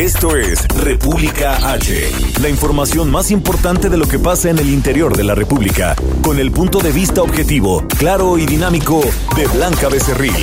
Esto es República H, la información más importante de lo que pasa en el interior de la República, con el punto de vista objetivo, claro y dinámico de Blanca Becerril.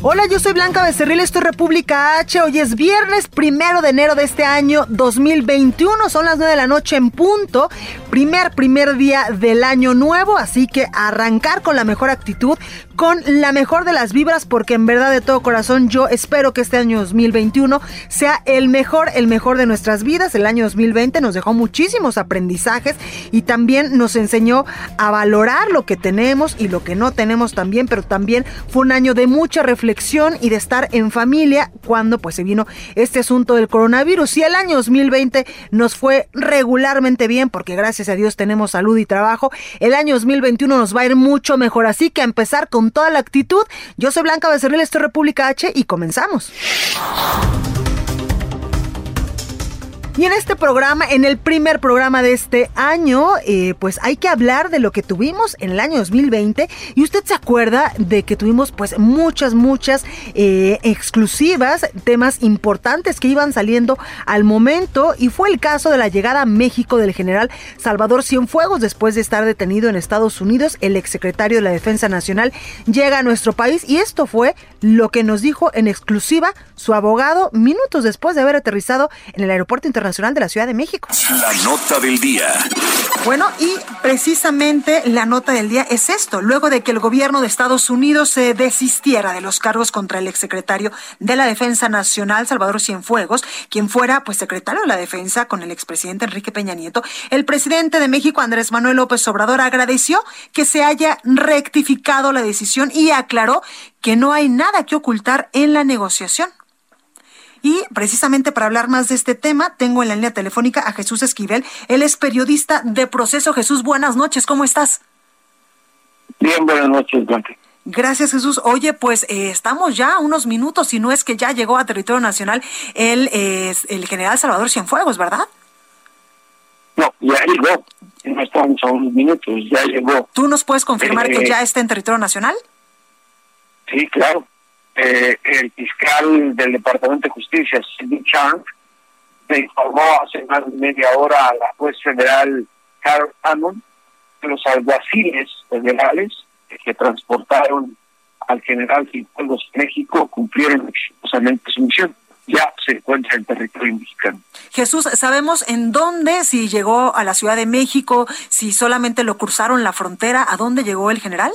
Hola, yo soy Blanca Becerril, esto es República H. Hoy es viernes primero de enero de este año 2021. Son las 9 de la noche en punto. Primer, primer día del año nuevo. Así que arrancar con la mejor actitud, con la mejor de las vibras, porque en verdad de todo corazón yo espero que este año 2021 sea el mejor, el mejor de nuestras vidas. El año 2020 nos dejó muchísimos aprendizajes y también nos enseñó a valorar lo que tenemos y lo que no tenemos también, pero también fue un año de mucha reflexión y de estar en familia cuando pues se vino este asunto del coronavirus. Y el año 2020 nos fue regularmente bien porque gracias a Dios tenemos salud y trabajo. El año 2021 nos va a ir mucho mejor, así que a empezar con toda la actitud. Yo soy Blanca Becerril, esto es República H y comenzamos. Y en este programa, en el primer programa de este año, eh, pues hay que hablar de lo que tuvimos en el año 2020. Y usted se acuerda de que tuvimos pues muchas, muchas eh, exclusivas, temas importantes que iban saliendo al momento. Y fue el caso de la llegada a México del general Salvador Cienfuegos después de estar detenido en Estados Unidos. El exsecretario de la Defensa Nacional llega a nuestro país y esto fue lo que nos dijo en exclusiva su abogado minutos después de haber aterrizado en el aeropuerto internacional Nacional de la Ciudad de México. La nota del día. Bueno, y precisamente la nota del día es esto. Luego de que el gobierno de Estados Unidos se desistiera de los cargos contra el exsecretario de la Defensa Nacional, Salvador Cienfuegos, quien fuera pues secretario de la Defensa con el expresidente Enrique Peña Nieto, el presidente de México, Andrés Manuel López Obrador, agradeció que se haya rectificado la decisión y aclaró que no hay nada que ocultar en la negociación. Y precisamente para hablar más de este tema, tengo en la línea telefónica a Jesús Esquivel. Él es periodista de Proceso. Jesús, buenas noches, ¿cómo estás? Bien, buenas noches, Blanca. Gracias, Jesús. Oye, pues eh, estamos ya a unos minutos, si no es que ya llegó a territorio nacional el, el general Salvador Cienfuegos, ¿verdad? No, ya llegó. No estamos a unos minutos, ya llegó. ¿Tú nos puedes confirmar que Eh, ya está en territorio nacional? Sí, claro. Eh, el fiscal del Departamento de Justicia, Cindy Chang, me informó hace más de media hora a la juez federal Carol Hammond que los alguaciles federales que transportaron al general Cienfuegos México cumplieron exitosamente su misión. Ya se encuentra en territorio mexicano. Jesús, ¿sabemos en dónde, si llegó a la Ciudad de México, si solamente lo cruzaron la frontera, a dónde llegó el general?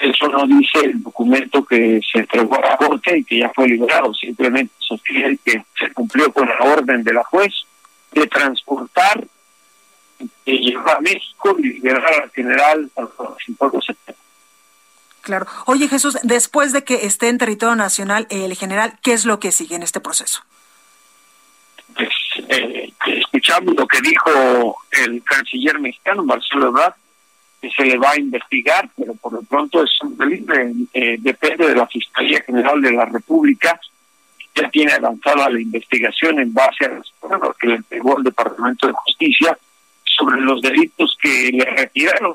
Eso no dice el documento que se entregó a la Corte y que ya fue liberado. Simplemente sostiene que se cumplió con la orden de la juez de transportar, de llevar a México y liberar al general Cepeda. Claro. Oye, Jesús, después de que esté en territorio nacional el general, ¿qué es lo que sigue en este proceso? Pues, eh, escuchamos lo que dijo el canciller mexicano, Marcelo Ebrard, que se le va a investigar, pero por lo pronto es un delito, eh, depende de la Fiscalía General de la República, ya tiene avanzada la investigación en base a las pruebas que le entregó el Departamento de Justicia sobre los delitos que le retiraron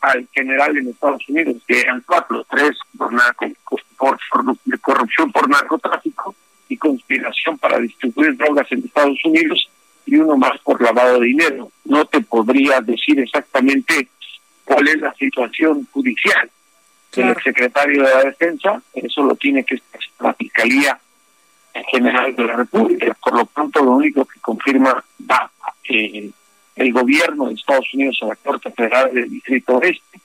al general en Estados Unidos, que eran cuatro, tres por, narco, por, por- corrupción por narcotráfico y conspiración para distribuir drogas en Estados Unidos y uno más por lavado de dinero. No te podría decir exactamente cuál es la situación judicial del Claro. exsecretario de la Defensa, eso lo tiene que estar la Fiscalía General de la República. Por lo pronto, lo único que confirma va eh, el gobierno de Estados Unidos a la Corte Federal del Distrito Oeste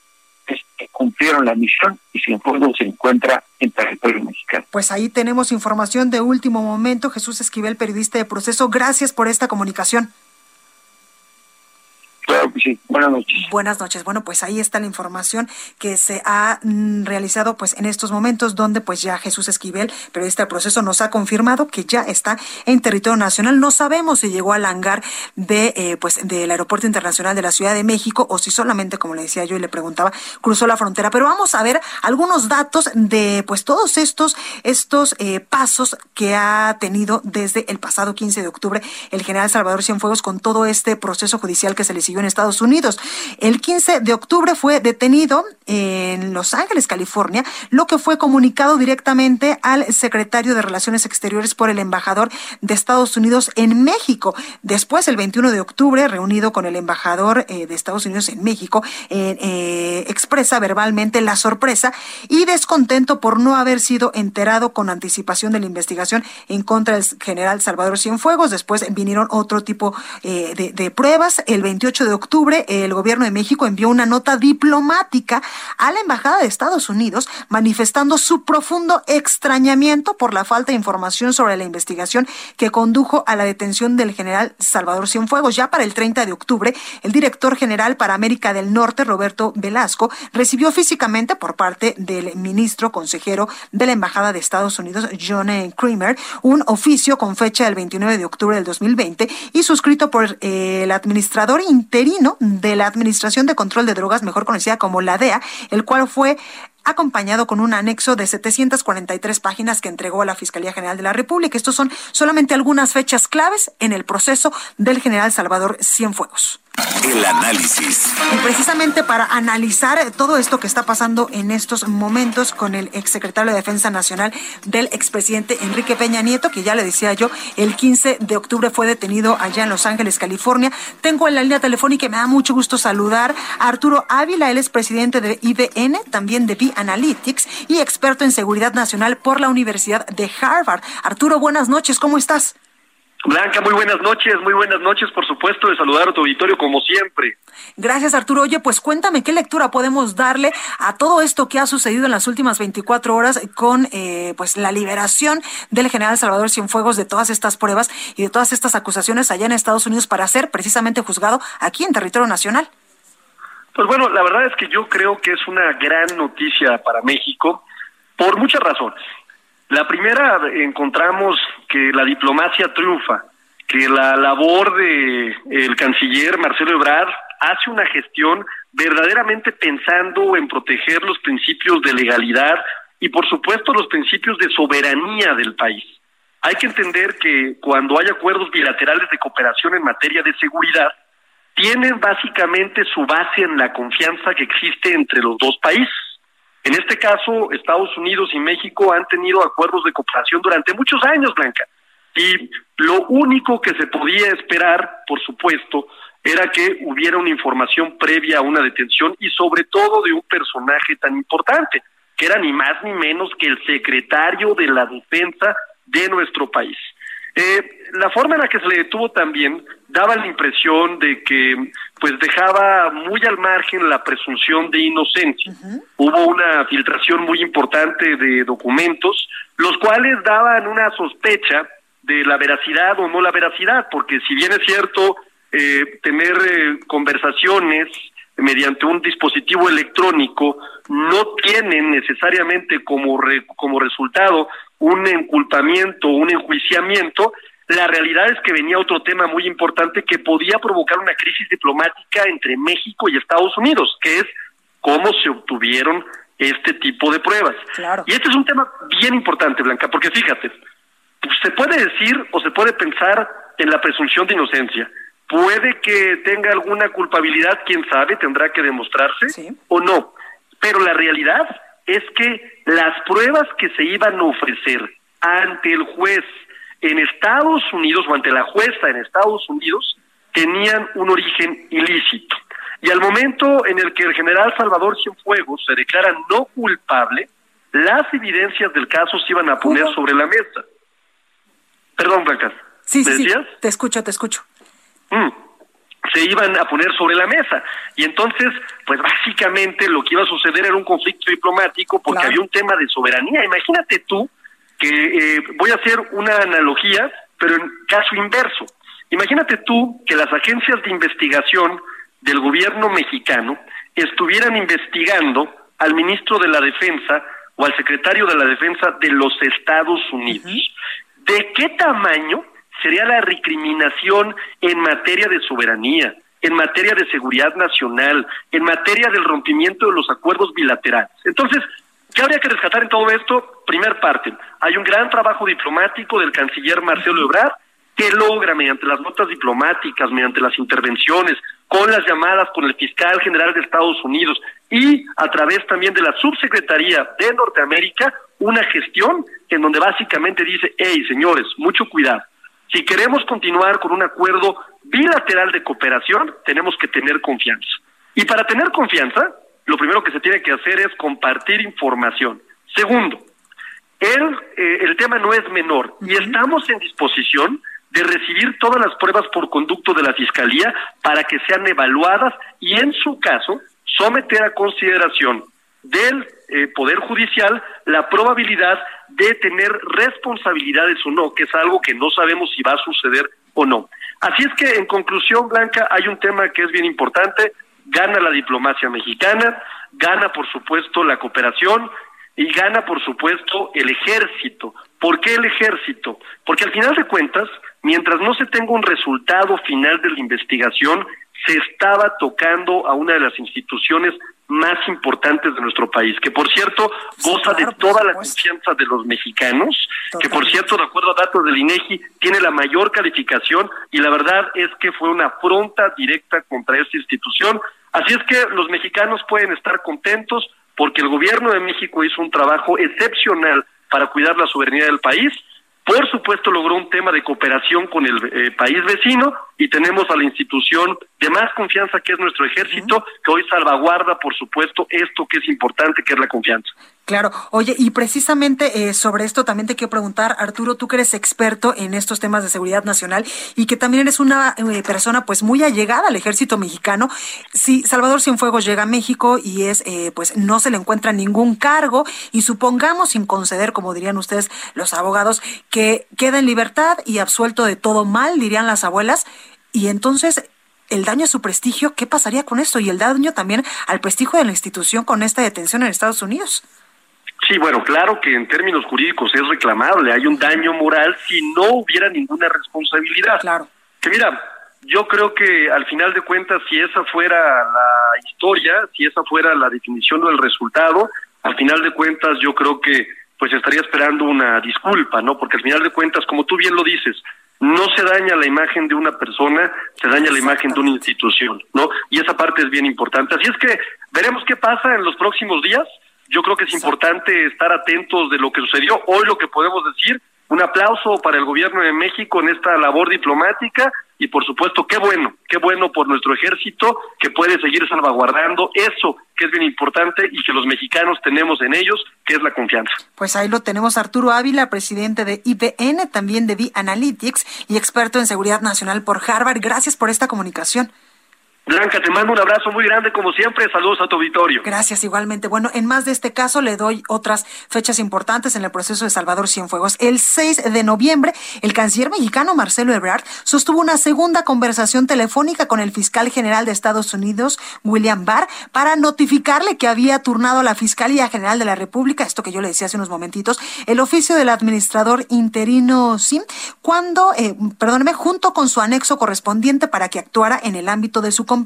es que cumplieron la misión y Cienfuegos se encuentra en territorio mexicano. Pues ahí tenemos información de último momento. Jesús Esquivel, periodista de proceso, gracias por esta comunicación. Sí. Buenas noches. Buenas noches. Bueno, pues ahí está la información que se ha mm, realizado pues en estos momentos donde pues ya Jesús Esquivel, periodista del proceso, nos ha confirmado que ya está en territorio nacional. No sabemos si llegó al hangar de eh, pues del Aeropuerto Internacional de la Ciudad de México o si solamente, como le decía yo y le preguntaba, cruzó la frontera. Pero vamos a ver algunos datos de pues todos estos estos eh, pasos que ha tenido desde el pasado 15 de octubre el general Salvador Cienfuegos con todo este proceso judicial que se le siguió en Estados Unidos. El 15 de octubre fue detenido en Los Ángeles, California, lo que fue comunicado directamente al secretario de Relaciones Exteriores por el embajador de Estados Unidos en México. Después, el 21 de octubre, reunido con el embajador eh, de Estados Unidos en México, eh, expresa verbalmente la sorpresa y descontento por no haber sido enterado con anticipación de la investigación en contra del general Salvador Cienfuegos. Después vinieron otro tipo eh, de, de pruebas. El 28 de octubre, el gobierno de México envió una nota diplomática a la Embajada de Estados Unidos manifestando su profundo extrañamiento por la falta de información sobre la investigación que condujo a la detención del general Salvador Cienfuegos. Ya para el 30 de octubre, el director general para América del Norte, Roberto Velasco, recibió físicamente por parte del ministro consejero de la Embajada de Estados Unidos, John Kramer, un oficio con fecha del 29 de octubre del 2020 y suscrito por eh, el administrador interino de la Administración de Control de Drogas, mejor conocida como la DEA, el cual fue acompañado con un anexo de 743 páginas que entregó a la Fiscalía General de la República. Estos son solamente algunas fechas claves en el proceso del general Salvador Cienfuegos. El análisis. Y precisamente para analizar todo esto que está pasando en estos momentos con el exsecretario de Defensa Nacional del expresidente Enrique Peña Nieto, que ya le decía yo, el 15 de octubre fue detenido allá en Los Ángeles, California. Tengo en la línea telefónica y me da mucho gusto saludar a Arturo Ávila, él es presidente de IBN, también de B Analytics y experto en seguridad nacional por la Universidad de Harvard. Arturo, buenas noches, ¿cómo estás? Blanca, muy buenas noches, muy buenas noches, por supuesto, de saludar a tu auditorio como siempre. Gracias, Arturo. Oye, pues cuéntame qué lectura podemos darle a todo esto que ha sucedido en las últimas 24 horas con eh, pues la liberación del general Salvador Cienfuegos de todas estas pruebas y de todas estas acusaciones allá en Estados Unidos para ser precisamente juzgado aquí en territorio nacional. Pues bueno, la verdad es que yo creo que es una gran noticia para México por muchas razones. La primera, encontramos que la diplomacia triunfa, que la labor de el canciller Marcelo Ebrard hace una gestión verdaderamente pensando en proteger los principios de legalidad y por supuesto los principios de soberanía del país. Hay que entender que cuando hay acuerdos bilaterales de cooperación en materia de seguridad, tienen básicamente su base en la confianza que existe entre los dos países. Caso, Estados Unidos y México han tenido acuerdos de cooperación durante muchos años, Blanca. Y lo único que se podía esperar, por supuesto, era que hubiera una información previa a una detención y sobre todo de un personaje tan importante, que era ni más ni menos que el secretario de la defensa de nuestro país. Eh, la forma en la que se le detuvo también daba la impresión de que pues dejaba muy al margen la presunción de inocencia. Hubo una filtración muy importante de documentos, los cuales daban una sospecha de la veracidad o no la veracidad, porque si bien es cierto eh, tener eh, conversaciones mediante un dispositivo electrónico no tienen necesariamente como, como resultado un enculpamiento, un enjuiciamiento, la realidad es que venía otro tema muy importante que podía provocar una crisis diplomática entre México y Estados Unidos, que es cómo se obtuvieron este tipo de pruebas. Y este es un tema bien importante, Blanca, porque fíjate, se puede decir o se puede pensar en la presunción de inocencia. Puede que tenga alguna culpabilidad, quién sabe, tendrá que demostrarse o no. Pero la realidad es que las pruebas que se iban a ofrecer ante el juez en Estados Unidos o ante la jueza en Estados Unidos tenían un origen ilícito. Y al momento en el que el general Salvador Cienfuegos se declara no culpable, las evidencias del caso se iban a poner sobre la mesa. Perdón, Blanca. Sí, sí, te escucho, te escucho. Mm. Se iban a poner sobre la mesa. Y entonces, pues básicamente lo que iba a suceder era un conflicto diplomático porque había un tema de soberanía. Imagínate tú que eh, voy a hacer una analogía, pero en caso inverso. Imagínate tú que las agencias de investigación del gobierno mexicano estuvieran investigando al ministro de la Defensa o al secretario de la Defensa de los Estados Unidos. ¿De qué tamaño sería la recriminación en materia de soberanía, en materia de seguridad nacional, en materia del rompimiento de los acuerdos bilaterales? Entonces, ¿qué habría que rescatar en todo esto? Primer parte, hay un gran trabajo diplomático del canciller Marcelo Ebrard que logra mediante las notas diplomáticas, mediante las intervenciones, con las llamadas con el fiscal general de Estados Unidos y a través también de la subsecretaría de Norteamérica, una gestión en donde básicamente dice, hey señores, mucho cuidado. Si queremos continuar con un acuerdo bilateral de cooperación, tenemos que tener confianza. Y para tener confianza, lo primero que se tiene que hacer es compartir información. Segundo, el, eh, el tema no es menor y estamos en disposición de recibir todas las pruebas por conducto de la Fiscalía para que sean evaluadas y, en su caso, someter a consideración del eh, Poder Judicial la probabilidad de tener responsabilidades o no, que es algo que no sabemos si va a suceder o no. Así es que, en conclusión, Blanca, hay un tema que es bien importante, gana la diplomacia mexicana, gana, por supuesto, la cooperación y gana, por supuesto, el ejército. ¿Por qué el ejército? Porque al final de cuentas, mientras no se tenga un resultado final de la investigación, se estaba tocando a una de las instituciones más importantes de nuestro país, que por cierto goza de toda la confianza de los mexicanos, que por cierto, de acuerdo a datos del INEGI, tiene la mayor calificación y la verdad es que fue una afronta directa contra esta institución. Así es que los mexicanos pueden estar contentos porque el gobierno de México hizo un trabajo excepcional para cuidar la soberanía del país. Por supuesto, logró un tema de cooperación con el eh, país vecino y tenemos a la institución de más confianza que es nuestro ejército, que hoy salvaguarda, por supuesto, esto que es importante, que es la confianza. Claro, oye, y precisamente eh, sobre esto también te quiero preguntar, Arturo, tú que eres experto en estos temas de seguridad nacional y que también eres una eh, persona pues muy allegada al ejército mexicano, si Salvador Cienfuegos llega a México y es eh, pues no se le encuentra ningún cargo y supongamos sin conceder, como dirían ustedes los abogados, que queda en libertad y absuelto de todo mal, dirían las abuelas, y entonces el daño a su prestigio, ¿qué pasaría con esto? Y el daño también al prestigio de la institución con esta detención en Estados Unidos. Sí, bueno, claro que en términos jurídicos es reclamable, hay un daño moral si no hubiera ninguna responsabilidad. Claro. Que mira, yo creo que al final de cuentas, si esa fuera la historia, si esa fuera la definición del resultado, al final de cuentas yo creo que pues estaría esperando una disculpa, ¿no? Porque al final de cuentas, como tú bien lo dices, no se daña la imagen de una persona, se daña la imagen de una institución, ¿no? Y esa parte es bien importante. Así es que veremos qué pasa en los próximos días. Yo creo que es importante estar atentos de lo que sucedió. Hoy lo que podemos decir, un aplauso para el gobierno de México en esta labor diplomática y por supuesto qué bueno, qué bueno por nuestro ejército que puede seguir salvaguardando eso que es bien importante y que los mexicanos tenemos en ellos, que es la confianza. Pues ahí lo tenemos Arturo Ávila, presidente de IBN, también de V Analytics y experto en seguridad nacional por Harvard. Gracias por esta comunicación. Blanca, te mando un abrazo muy grande, como siempre. Saludos a tu auditorio. Gracias, igualmente. Bueno, en más de este caso, le doy otras fechas importantes en el proceso de Salvador Cienfuegos. El 6 de noviembre, el canciller mexicano Marcelo Ebrard sostuvo una segunda conversación telefónica con el fiscal general de Estados Unidos, William Barr, para notificarle que había turnado a la Fiscalía General de la República, esto que yo le decía hace unos momentitos, el oficio del administrador interino SIM, cuando, eh, perdóneme, junto con su anexo correspondiente para que actuara en el ámbito de su competencia.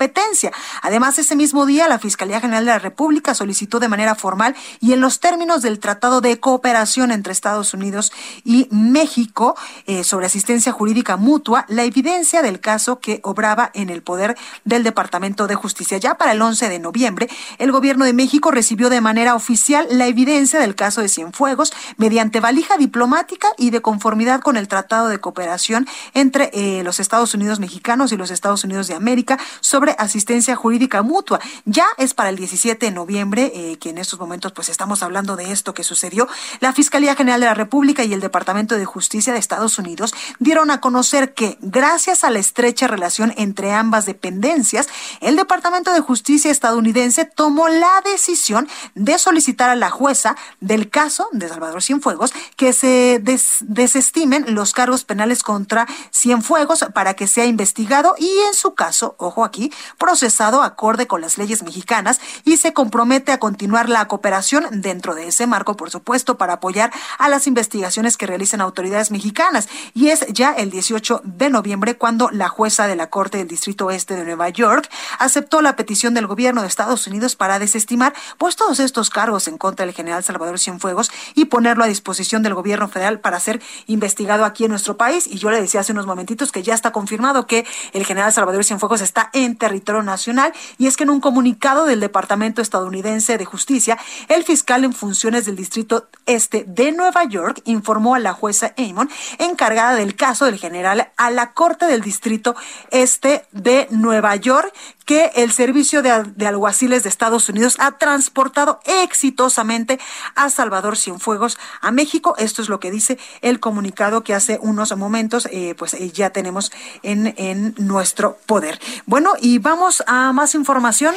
Además, ese mismo día, la Fiscalía General de la República solicitó de manera formal y en los términos del Tratado de Cooperación entre Estados Unidos y México eh, sobre asistencia jurídica mutua la evidencia del caso que obraba en el poder del Departamento de Justicia. Ya para el 11 de noviembre, el gobierno de México recibió de manera oficial la evidencia del caso de Cienfuegos mediante valija diplomática y de conformidad con el Tratado de Cooperación entre eh, los Estados Unidos mexicanos y los Estados Unidos de América sobre asistencia jurídica mutua. Ya es para el 17 de noviembre, eh, que en estos momentos pues estamos hablando de esto que sucedió. La Fiscalía General de la República y el Departamento de Justicia de Estados Unidos dieron a conocer que gracias a la estrecha relación entre ambas dependencias, el Departamento de Justicia estadounidense tomó la decisión de solicitar a la jueza del caso de Salvador Cienfuegos que se desestimen los cargos penales contra Cienfuegos para que sea investigado y en su caso, ojo aquí, Procesado acorde con las leyes mexicanas y se compromete a continuar la cooperación dentro de ese marco, por supuesto, para apoyar a las investigaciones que realicen autoridades mexicanas. Y es ya el 18 de noviembre cuando la jueza de la Corte del Distrito Este de Nueva York aceptó la petición del gobierno de Estados Unidos para desestimar pues todos estos cargos en contra del general Salvador Cienfuegos y ponerlo a disposición del gobierno federal para ser investigado aquí en nuestro país. Y yo le decía hace unos momentitos que ya está confirmado que el general Salvador Cienfuegos está en territorio nacional y es que en un comunicado del Departamento estadounidense de Justicia, el fiscal en funciones del Distrito Este de Nueva York informó a la jueza Amon, encargada del caso del general, a la Corte del Distrito Este de Nueva York, que el Servicio de, Alguaciles de Estados Unidos ha transportado exitosamente a Salvador Cienfuegos a México. Esto es lo que dice el comunicado que hace unos momentos eh, pues eh, ya tenemos en, en nuestro poder. Bueno, y vamos a más información.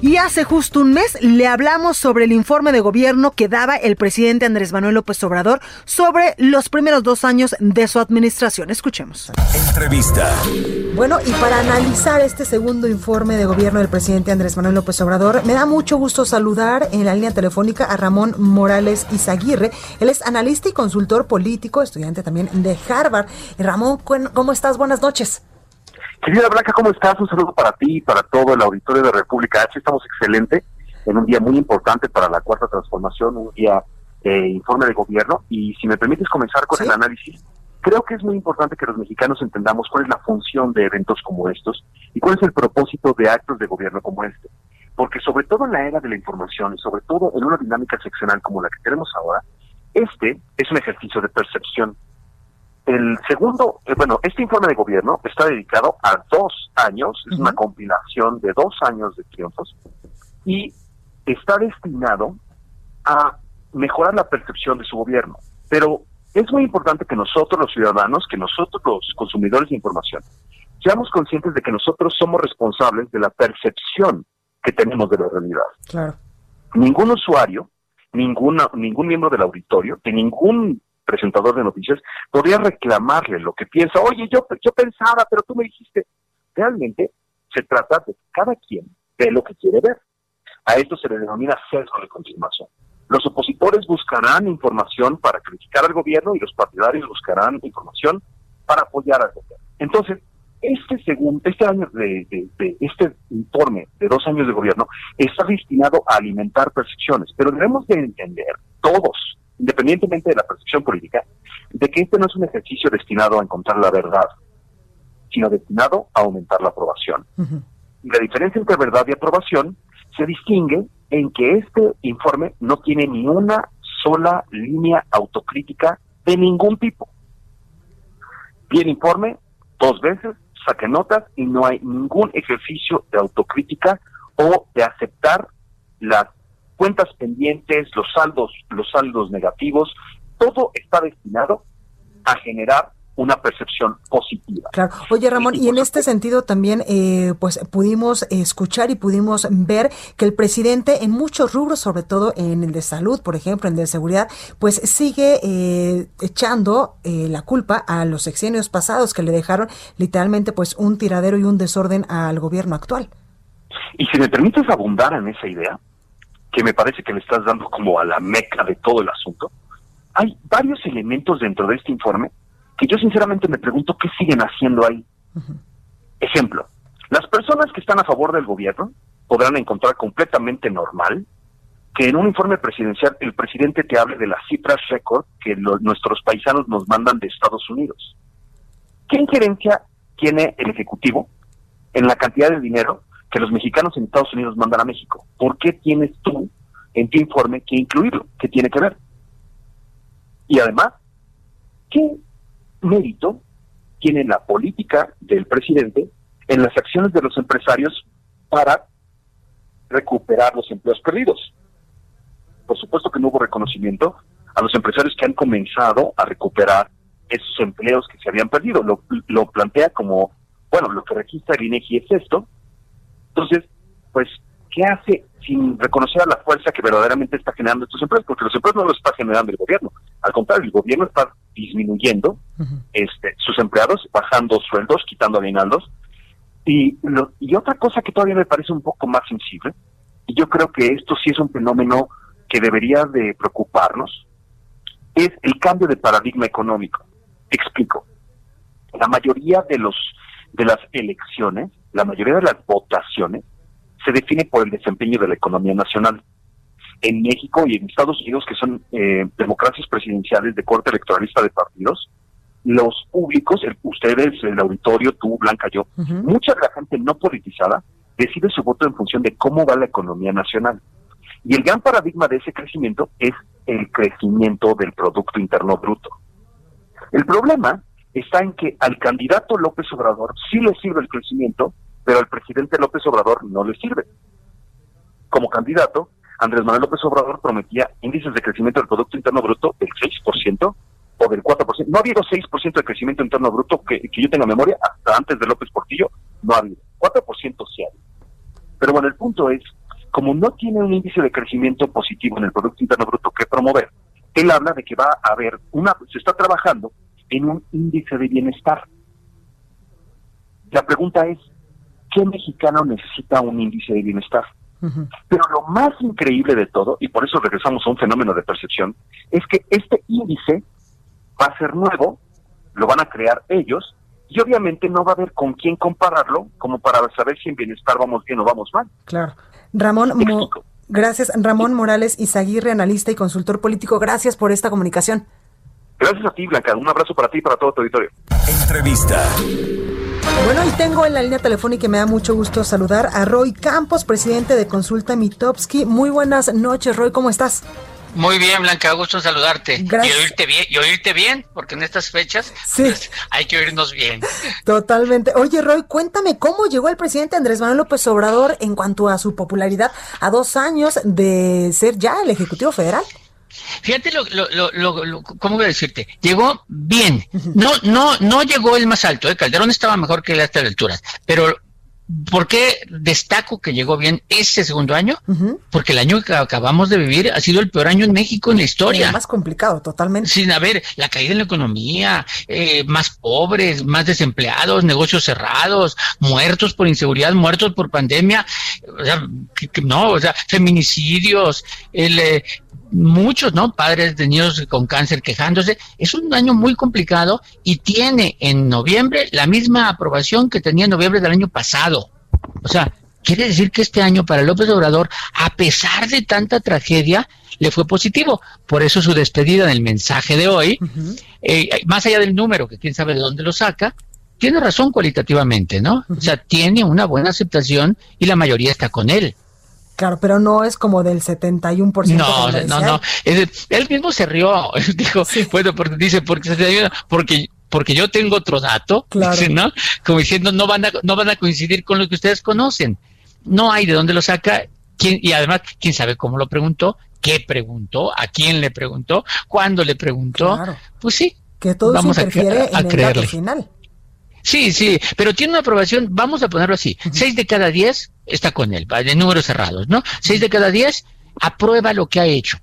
Y hace justo un mes le hablamos sobre el informe de gobierno que daba el presidente Andrés Manuel López Obrador sobre los primeros dos años de su administración. Escuchemos. Entrevista. Bueno, y para analizar este segundo informe de gobierno del presidente Andrés Manuel López Obrador, me da mucho gusto saludar en la línea telefónica a Ramón Morales Izaguirre. Él es analista y consultor político, estudiante también de Harvard. Ramón, ¿cómo estás? Buenas noches. Querida Blanca, ¿cómo estás? Un saludo para ti y para todo el auditorio de República H. Estamos excelente en un día muy importante para la cuarta transformación, un día de informe de gobierno. Y si me permites comenzar con ¿Sí? el análisis, creo que es muy importante que los mexicanos entendamos cuál es la función de eventos como estos y cuál es el propósito de actos de gobierno como este. Porque sobre todo en la era de la información y sobre todo en una dinámica seccional como la que tenemos ahora, este es un ejercicio de percepción el segundo, eh, bueno, este informe de gobierno está dedicado a dos años, es uh -huh. una compilación de dos años de triunfos y está destinado a mejorar la percepción de su gobierno. Pero es muy importante que nosotros los ciudadanos, que nosotros los consumidores de información, seamos conscientes de que nosotros somos responsables de la percepción que tenemos de la realidad. Claro. Ningún usuario, ninguna, ningún miembro del auditorio, de ningún presentador de noticias, podría reclamarle lo que piensa. Oye, yo, yo pensaba, pero tú me dijiste. Realmente se trata de cada quien ve lo que quiere ver. A esto se le denomina sesgo de confirmación. Los opositores buscarán información para criticar al gobierno y los partidarios buscarán información para apoyar al gobierno. Entonces, este segundo, este año de, este informe de dos años de gobierno está destinado a alimentar percepciones, pero debemos de entender todos independientemente de la percepción política, de que este no es un ejercicio destinado a encontrar la verdad, sino destinado a aumentar la aprobación. Uh -huh. Y la diferencia entre verdad y aprobación se distingue en que este informe no tiene ni una sola línea autocrítica de ningún tipo. Bien informe, dos veces, saque notas y no hay ningún ejercicio de autocrítica o de aceptar las cuentas pendientes, los saldos, los saldos negativos, todo está destinado a generar una percepción positiva. Claro. Oye, Ramón, y, y en este sentido también, eh, pues pudimos escuchar y pudimos ver que el presidente en muchos rubros, sobre todo en el de salud, por ejemplo, en el de seguridad, pues sigue eh, echando eh, la culpa a los sexenios pasados que le dejaron literalmente pues un tiradero y un desorden al gobierno actual. Y si me permites abundar en esa idea, que me parece que le estás dando como a la meca de todo el asunto, hay varios elementos dentro de este informe que yo sinceramente me pregunto qué siguen haciendo ahí. Uh -huh. Ejemplo, las personas que están a favor del gobierno podrán encontrar completamente normal que en un informe presidencial el presidente te hable de las cifras récord que nuestros paisanos nos mandan de Estados Unidos. ¿Qué injerencia tiene el Ejecutivo en la cantidad de dinero que los mexicanos en Estados Unidos mandan a México. ¿Por qué tienes tú en tu informe que incluirlo? ¿Qué tiene que ver? Y además, ¿qué mérito tiene la política del presidente en las acciones de los empresarios para recuperar los empleos perdidos? Por supuesto que no hubo reconocimiento a los empresarios que han comenzado a recuperar esos empleos que se habían perdido. Lo, lo plantea como, bueno, lo que registra el INEGI es esto, entonces, pues, ¿qué hace sin reconocer a la fuerza que verdaderamente está generando estos empleos, porque los empleos no los está generando el gobierno, al contrario, el gobierno está disminuyendo este, sus empleados, bajando sueldos, quitando aguinaldos, y, y otra cosa que todavía me parece un poco más sensible, y yo creo que esto sí es un fenómeno que debería de preocuparnos, es el cambio de paradigma económico. explico. La mayoría de los de las elecciones, la mayoría de las votaciones se define por el desempeño de la economía nacional. En México y en Estados Unidos, que son eh, democracias presidenciales de corte electoralista de partidos, los públicos, ustedes, el auditorio, tú, Blanca, yo, mucha de la gente no politizada decide su voto en función de cómo va la economía nacional. Y el gran paradigma de ese crecimiento es el crecimiento del Producto Interno Bruto. El problema está en que al candidato López Obrador sí le sirve el crecimiento, pero al presidente López Obrador no le sirve. Como candidato, Andrés Manuel López Obrador prometía índices de crecimiento del Producto Interno Bruto del 6% o del 4%. No ha habido 6% de crecimiento interno bruto que, yo tenga memoria, hasta antes de López Portillo, no ha habido. 4% sí ha. Pero bueno, el punto es, como no tiene un índice de crecimiento positivo en el Producto Interno Bruto que promover, él habla de que va a haber una, se está trabajando en un índice de bienestar. La pregunta es, ¿qué mexicano necesita un índice de bienestar? Pero lo más increíble de todo, y por eso regresamos a un fenómeno de percepción, es que este índice va a ser nuevo, lo van a crear ellos, y obviamente no va a haber con quién compararlo como para saber si en bienestar vamos bien o vamos mal. Claro. Ramón, gracias. Ramón Morales Izaguirre, analista y consultor político, gracias por esta comunicación. Gracias a ti, Blanca. Un abrazo para ti y para todo tu auditorio. Entrevista. Bueno, y tengo en la línea telefónica y me da mucho gusto saludar a Roy Campos, presidente de Consulta Mitowski. Muy buenas noches, Roy, ¿cómo estás? Muy bien, Blanca, gusto saludarte. Gracias. Y oírte bien, y oírte bien, porque en estas fechas pues, hay que oírnos bien. Totalmente. Oye, Roy, cuéntame cómo llegó el presidente Andrés Manuel López Obrador en cuanto a su popularidad a dos años de ser ya el Ejecutivo Federal. Fíjate lo, lo, lo, ¿cómo voy a decirte? Llegó bien. No, no, no llegó el más alto, ¿eh? Calderón estaba mejor que él a estas alturas, pero ¿Por qué destaco que llegó bien ese segundo año? Porque el año que acabamos de vivir ha sido el peor año en México en la historia. más complicado, totalmente. Sin haber la caída en la economía, eh, más pobres, más desempleados, negocios cerrados, muertos por inseguridad, muertos por pandemia, o sea, no, o sea, feminicidios, el, eh, muchos, ¿no? Padres de niños con cáncer quejándose. Es un año muy complicado y tiene en noviembre la misma aprobación que tenía en noviembre del año pasado. O sea, quiere decir que este año para López Obrador, a pesar de tanta tragedia, le fue positivo. Por eso su despedida en el mensaje de hoy, eh, más allá del número, que quién sabe de dónde lo saca, tiene razón cualitativamente, ¿no? O sea, tiene una buena aceptación y la mayoría está con él. Claro, pero no es como del 71%. No, no, no. él mismo se rió. Dijo, bueno, porque dice, porque, porque, porque yo tengo otro dato, claro. ¿no? Como diciendo, no van, a, no van a coincidir con lo que ustedes conocen. No hay de dónde lo saca. ¿Quién, y además, quién sabe cómo lo preguntó, qué preguntó, a quién le preguntó, cuándo le preguntó. Claro. Pues sí. Que todo vamos a, en el dato final. Sí, sí, pero tiene una aprobación, vamos a ponerlo así, seis de cada diez está con él, de números cerrados, ¿no? Seis de cada diez aprueba lo que ha hecho.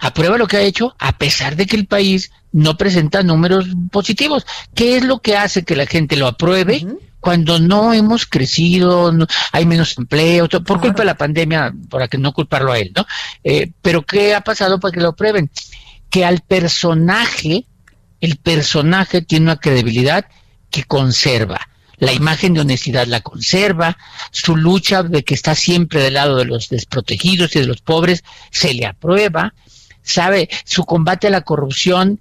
Aprueba lo que ha hecho a pesar de que el país no presenta números positivos. ¿Qué es lo que hace que la gente lo apruebe? Cuando no hemos crecido, hay menos empleo, por culpa de la pandemia, para que no culparlo a él, ¿no? Eh, pero ¿qué ha pasado para que lo aprueben? Que al personaje, el personaje tiene una credibilidad que conserva. La imagen de honestidad la conserva, su lucha de que está siempre del lado de los desprotegidos y de los pobres se le aprueba, sabe, su combate a la corrupción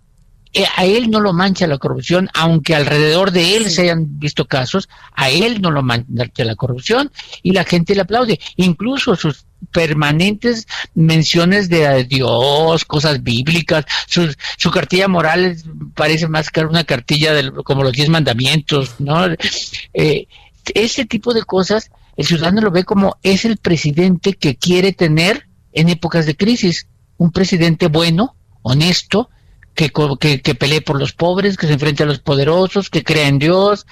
a él no lo mancha la corrupción, aunque alrededor de él se hayan visto casos, a él no lo mancha la corrupción y la gente le aplaude. Incluso sus permanentes menciones de Dios, cosas bíblicas, su, su cartilla moral parece más que una cartilla de, como los diez mandamientos, ¿no? Eh, ese tipo de cosas, el ciudadano lo ve como es el presidente que quiere tener en épocas de crisis, un presidente bueno, honesto, que, que, pelee por los pobres, que se enfrente a los poderosos, que crea en Dios.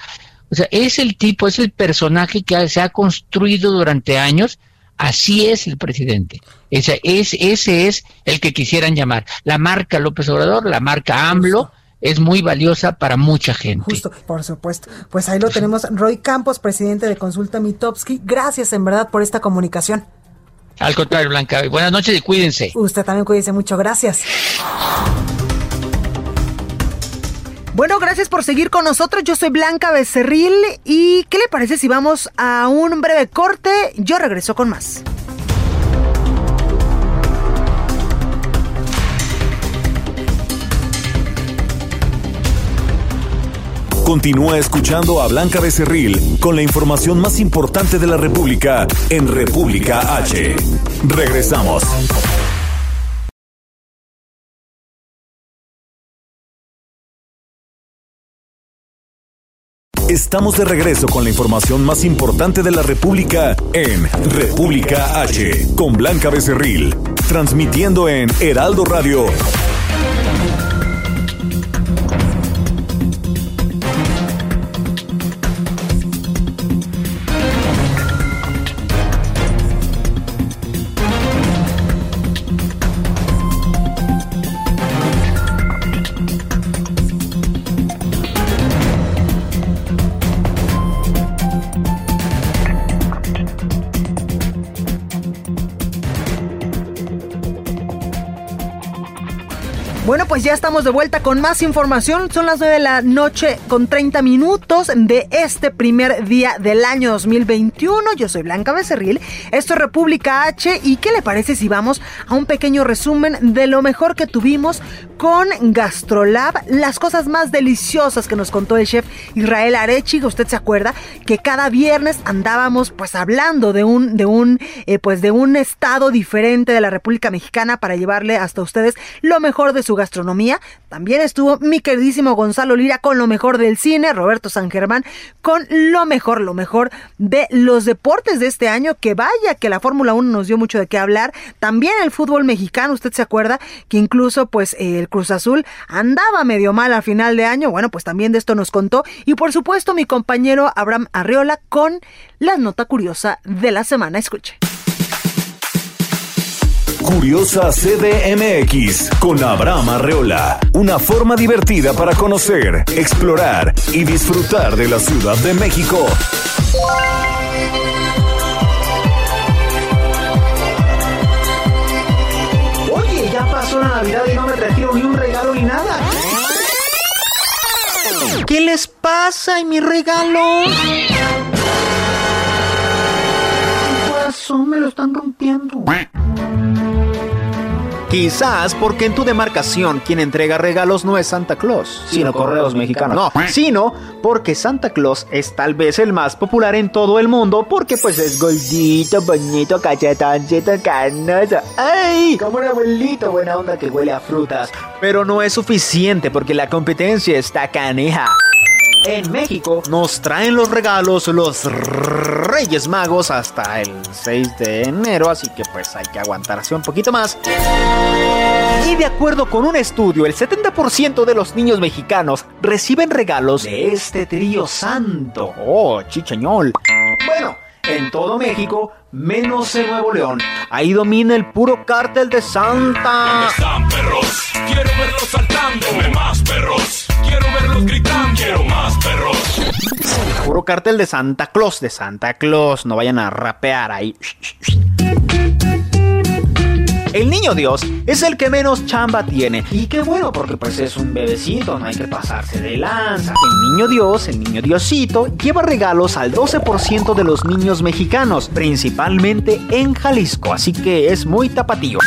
O sea, es el tipo, es el personaje que se ha construido durante años Así es el presidente. Ese es, ese es el que quisieran llamar. La marca López Obrador, la marca AMLO, es muy valiosa para mucha gente. Justo, por supuesto. Pues ahí lo tenemos. Roy Campos, presidente de Consulta Mitowski. Gracias en verdad por esta comunicación. Al contrario, Blanca. Buenas noches y cuídense. Usted también cuídense mucho. Gracias. Bueno, gracias por seguir con nosotros. Yo soy Blanca Becerril. ¿Y qué le parece si vamos a un breve corte? Yo regreso con más. Continúa escuchando a Blanca Becerril con la información más importante de la República en República H. Regresamos. Estamos de regreso con la información más importante de la República en República H con Blanca Becerril, transmitiendo en Heraldo Radio ya estamos de vuelta con más información. Son las 9 de la noche con 30 minutos de este primer día del año 2021. Yo soy Blanca Becerril. Esto es República H. ¿Y qué le parece si vamos a un pequeño resumen de lo mejor que tuvimos con Gastrolab? Las cosas más deliciosas que nos contó el chef Israel Arechi. Usted se acuerda que cada viernes andábamos pues hablando de un, de un, eh, pues de un estado diferente de la República Mexicana para llevarle hasta ustedes lo mejor de su gastronomía. También estuvo mi queridísimo Gonzalo Lira con lo mejor del cine, Roberto San Germán con lo mejor, lo mejor de los deportes de este año, que vaya que la Fórmula 1 nos dio mucho de qué hablar. También el fútbol mexicano, usted se acuerda que incluso pues el Cruz Azul andaba medio mal a final de año. Bueno, pues también de esto nos contó. Y por supuesto mi compañero Abraham Arriola con la nota curiosa de la semana. Escuche. Curiosa CDMX con Abraham Arreola. Una forma divertida para conocer, explorar y disfrutar de la Ciudad de México. Oye, ya pasó la Navidad y no me trajeron ni un regalo ni nada. ¿Qué les pasa y mi regalo? ¿Qué pasó? Me lo están rompiendo. Quizás porque en tu demarcación quien entrega regalos no es Santa Claus, sino correos mexicanos. No, sino porque Santa Claus es tal vez el más popular en todo el mundo porque pues es gordito, bonito, cachetoncito, canoso. ¡Ay! Como un abuelito buena onda que huele a frutas. Pero no es suficiente porque la competencia está caneja. En México nos traen los regalos los Reyes Magos hasta el 6 de enero, así que pues hay que aguantarse un poquito más. Y de acuerdo con un estudio, el 70% de los niños mexicanos reciben regalos de este trío santo. Oh, chicheñol. Bueno, en todo México, menos en Nuevo León. Ahí domina el puro cártel de Santa. ¿Dónde están perros? Quiero verlos saltando. Dame más perros. Quiero verlos gritando. Quiero más perros. Puro cártel de Santa Claus, de Santa Claus. No vayan a rapear ahí. El niño Dios es el que menos chamba tiene. Y qué bueno, porque pues es un bebecito, no hay que pasarse de lanza. El niño Dios, el niño Diosito, lleva regalos al 12% de los niños mexicanos, principalmente en Jalisco, así que es muy tapatío.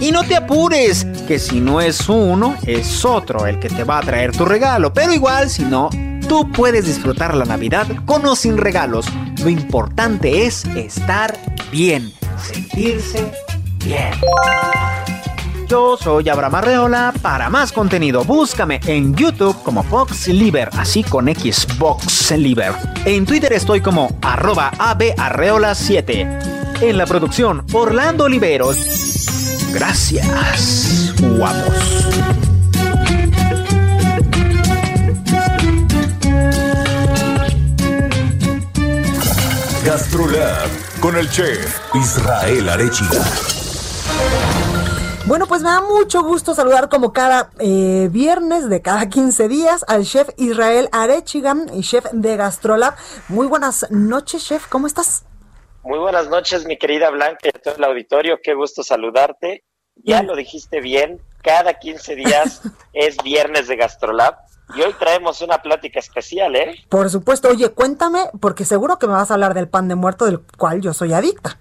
Y no te apures, que si no es uno, es otro el que te va a traer tu regalo. Pero igual, si no, tú puedes disfrutar la Navidad con o sin regalos. Lo importante es estar bien, sentirse Yo soy Abraham Arreola. Para más contenido, búscame en YouTube como Fox Liber, así con Xbox Liber. En Twitter estoy como arroba abarreola7. En la producción, Orlando Oliveros. Gracias, guapos. Gastrolab con el chef Israel Arechiga. Bueno, pues me da mucho gusto saludar como cada eh, viernes de cada 15 días al chef Israel Arechiga, y chef de Gastrolab. Muy buenas noches, chef, ¿cómo estás? Muy buenas noches, mi querida Blanca, y todo el auditorio, qué gusto saludarte. Ya lo dijiste bien, cada 15 días es viernes de Gastrolab. Y hoy traemos una plática especial, ¿eh? Por supuesto. Oye, cuéntame, porque seguro que me vas a hablar del pan de muerto del cual yo soy adicta.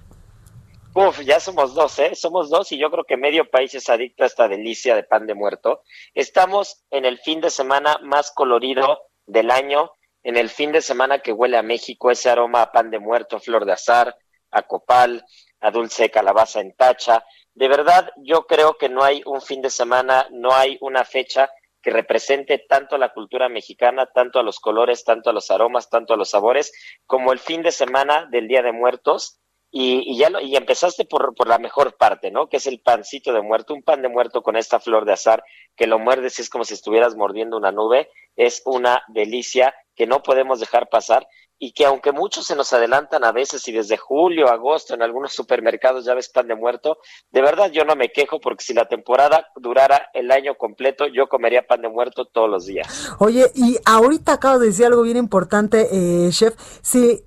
Uf, ya somos dos, ¿eh? Somos dos y yo creo que medio país es adicto a esta delicia de pan de muerto. Estamos en el fin de semana más colorido del año, en el fin de semana que huele a México, ese aroma a pan de muerto, flor de azar, a copal, a dulce calabaza en tacha. De verdad, yo creo que no hay un fin de semana, no hay una fecha que represente tanto a la cultura mexicana, tanto a los colores, tanto a los aromas, tanto a los sabores, como el fin de semana del Día de Muertos. Y, ya lo, y empezaste por, por la mejor parte, ¿no? Que es el pancito de muerto, un pan de muerto con esta flor de azar que lo muerdes y es como si estuvieras mordiendo una nube. Es una delicia que no podemos dejar pasar y que aunque muchos se nos adelantan a veces y desde julio, agosto en algunos supermercados ya ves pan de muerto, de verdad yo no me quejo porque si la temporada durara el año completo, yo comería pan de muerto todos los días. Oye, y ahorita acabo de decir algo bien importante, eh, chef, si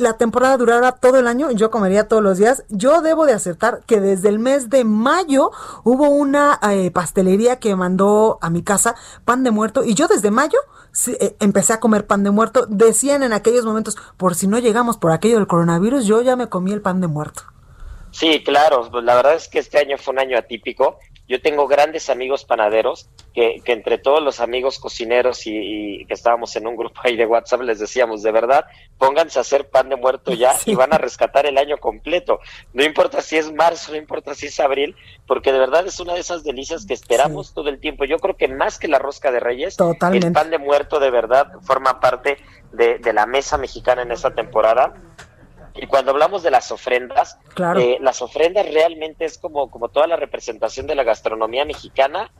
la temporada durara todo el año, yo comería todos los días. Yo debo de aceptar que desde el mes de mayo hubo una eh, pastelería que mandó a mi casa pan de muerto y yo desde mayo eh, empecé a comer pan de muerto. Decían en aquellos momentos, por si no llegamos por aquello del coronavirus, yo ya me comí el pan de muerto. Sí, claro, pues la verdad es que este año fue un año atípico. Yo tengo grandes amigos panaderos que, que entre todos los amigos cocineros y, que estábamos en un grupo ahí de WhatsApp les decíamos, de verdad, pónganse a hacer pan de muerto ya y van a rescatar el año completo. No importa si es marzo, no importa si es abril, porque de verdad es una de esas delicias que esperamos todo el tiempo. Yo creo que más que la rosca de reyes, el pan de muerto de verdad forma parte de, de la mesa mexicana en esta temporada y cuando hablamos de las ofrendas, eh, las ofrendas realmente es como, como toda la representación de la gastronomía mexicana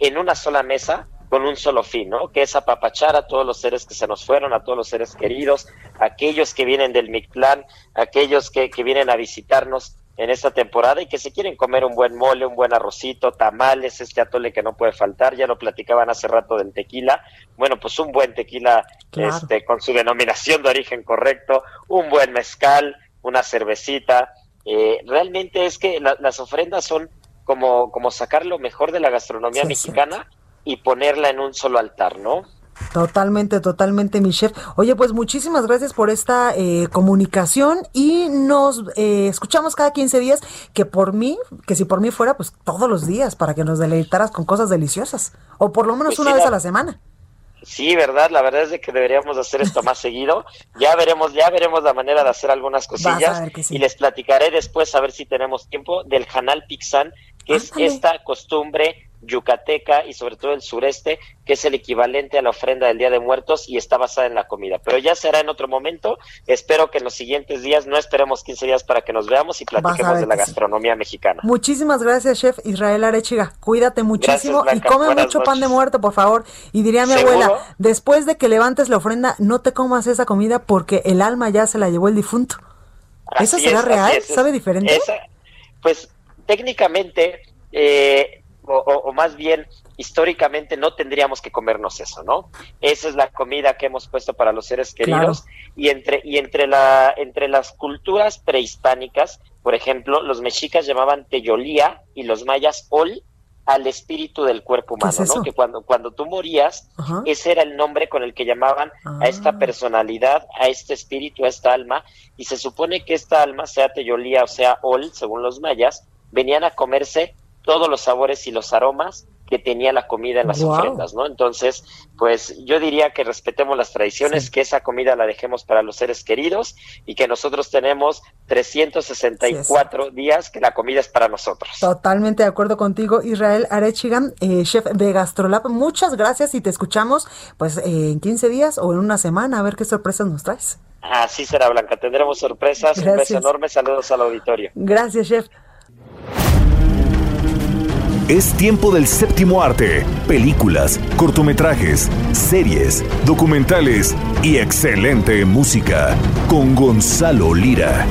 en una sola mesa con un solo fin, ¿no? Que es apapachar a todos los seres que se nos fueron, a todos los seres queridos, aquellos que vienen del Mictlán, aquellos que, que vienen a visitarnos en esta temporada y que se quieren comer un buen mole, un buen arrocito, tamales, este atole que no puede faltar, ya lo platicaban hace rato del tequila, bueno, pues un buen tequila este con su denominación de origen correcto, un buen mezcal, una cervecita, eh, realmente es que las ofrendas son como, como sacar lo mejor de la gastronomía mexicana y ponerla en un solo altar, ¿no? Totalmente, totalmente, mi chef. Oye, pues muchísimas gracias por esta eh, comunicación y nos eh, escuchamos cada 15 días, que por mí, que si por mí fuera, pues todos los días, para que nos deleitaras con cosas deliciosas, o por lo menos Pues una sí, vez a la semana. Sí, verdad, la verdad es de que deberíamos hacer esto más seguido. Ya veremos, ya veremos la manera de hacer algunas cosillas sí. y les platicaré después a ver si tenemos tiempo del Hanal Pixan, que es esta costumbre yucateca y sobre todo el sureste, que es el equivalente a la ofrenda del Día de Muertos y está basada en la comida. Pero ya será en otro momento. Espero que en los siguientes días, no esperemos 15 días para que nos veamos y platiquemos de la sí. gastronomía mexicana. Muchísimas gracias, chef Israel Arechiga. Cuídate muchísimo y come Buenas mucho pan de muerto, por favor. Y diría mi ¿Seguro? abuela, después de que levantes la ofrenda, no te comas esa comida porque el alma ya se la llevó el difunto. ¿Eso será es, real? es. ¿Sabe diferente? Esa- pues técnicamente, eh, o, más bien históricamente, no tendríamos que comernos eso, ¿no? Esa es la comida que hemos puesto para los seres queridos. Y entre, y entre, la, entre las culturas prehispánicas, por ejemplo, los mexicas llamaban teyolía y los mayas ol al espíritu del cuerpo ¿Qué es humano? ¿no? Que cuando, cuando tú morías, Ajá. ese era el nombre con el que llamaban a esta Ah. personalidad, a este espíritu, a esta alma, y se supone que esta alma, sea teyolía o sea ol, según los mayas, venían a comerse todos los sabores y los aromas que tenía la comida en las ofrendas, ¿no? Entonces, pues yo diría que respetemos las tradiciones, Sí. que esa comida la dejemos para los seres queridos y que nosotros tenemos 364 días que la comida es para nosotros. Totalmente de acuerdo contigo, Israel Arechigan, eh, chef de Gastrolab. Muchas gracias y te escuchamos pues eh, en 15 días o en una semana a ver qué sorpresas nos traes. Así será, Blanca. Tendremos sorpresas. Un Gracias. beso enorme. Saludos al auditorio. Gracias, chef. Es tiempo del séptimo arte, películas, cortometrajes, series, documentales y excelente música con Gonzalo Lira.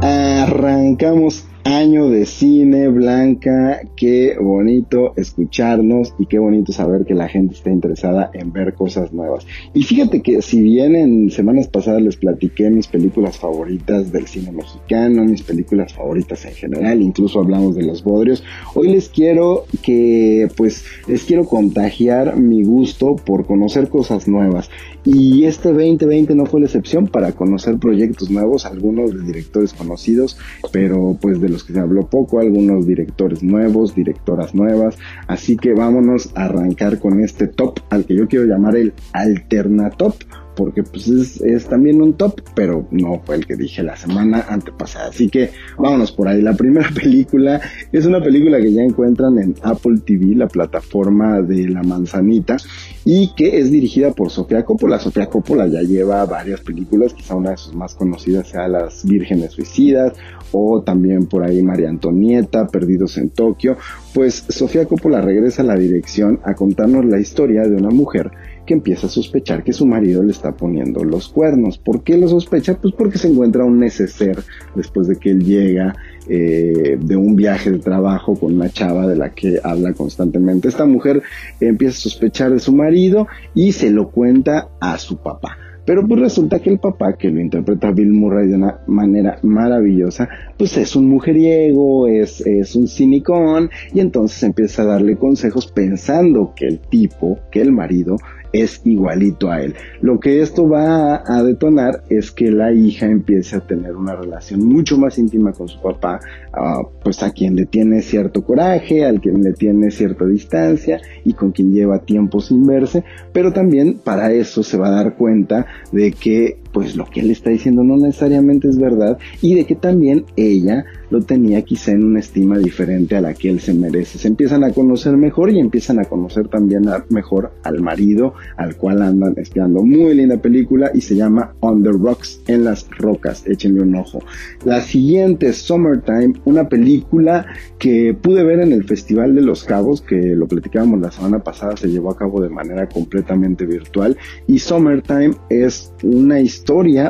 Arrancamos año de cine, Blanca. Qué bonito escucharnos y qué bonito saber que la gente está interesada en ver cosas nuevas. Y fíjate que si bien en semanas pasadas les platiqué mis películas favoritas del cine mexicano, mis películas favoritas en general, incluso hablamos de los bodrios, hoy les quiero que, pues, les quiero contagiar mi gusto por conocer cosas nuevas. Y este 2020 no fue la excepción para conocer proyectos nuevos, algunos de directores conocidos, pero pues de los que se habló poco, algunos directores nuevos, directoras nuevas. Así que vámonos a arrancar con este top al que yo quiero llamar el Alternatop porque pues es, también un top, pero no fue el que dije la semana antepasada. Así que vámonos por ahí. La primera película es una película que ya encuentran en Apple TV, la plataforma de la manzanita, y que es dirigida por Sofía Coppola. Sofía Coppola ya lleva varias películas, quizá una de sus más conocidas sea Las Vírgenes Suicidas, o también por ahí María Antonieta, Perdidos en Tokio. Pues Sofía Coppola regresa a la dirección a contarnos la historia de una mujer que empieza a sospechar que su marido le está poniendo los cuernos. ¿Por qué lo sospecha? Pues porque se encuentra un neceser después de que él llega eh, de un viaje de trabajo con una chava de la que habla constantemente. Esta mujer empieza a sospechar de su marido y se lo cuenta a su papá. Pero pues resulta que el papá, que lo interpreta Bill Murray de una manera maravillosa, pues es un mujeriego, es, es un cinicón, y entonces empieza a darle consejos pensando que el tipo, que el marido, es igualito a él. Lo que esto va a, detonar es que la hija empiece a tener una relación mucho más íntima con su papá, ah, pues a quien le tiene cierto coraje, al quien le tiene cierta distancia y con quien lleva tiempo sin verse, pero también para eso se va a dar cuenta de que pues lo que él está diciendo no necesariamente es verdad y de que también ella lo tenía quizá en una estima diferente a la que él se merece. Se empiezan a conocer mejor y empiezan a conocer también mejor al marido al cual andan espiando. Muy linda película y se llama On the Rocks, en las rocas. Échenle un ojo. La siguiente, Summertime, una película que pude ver en el Festival de los Cabos, que lo platicábamos la semana pasada, se llevó a cabo de manera completamente virtual. Y Summertime es una historia,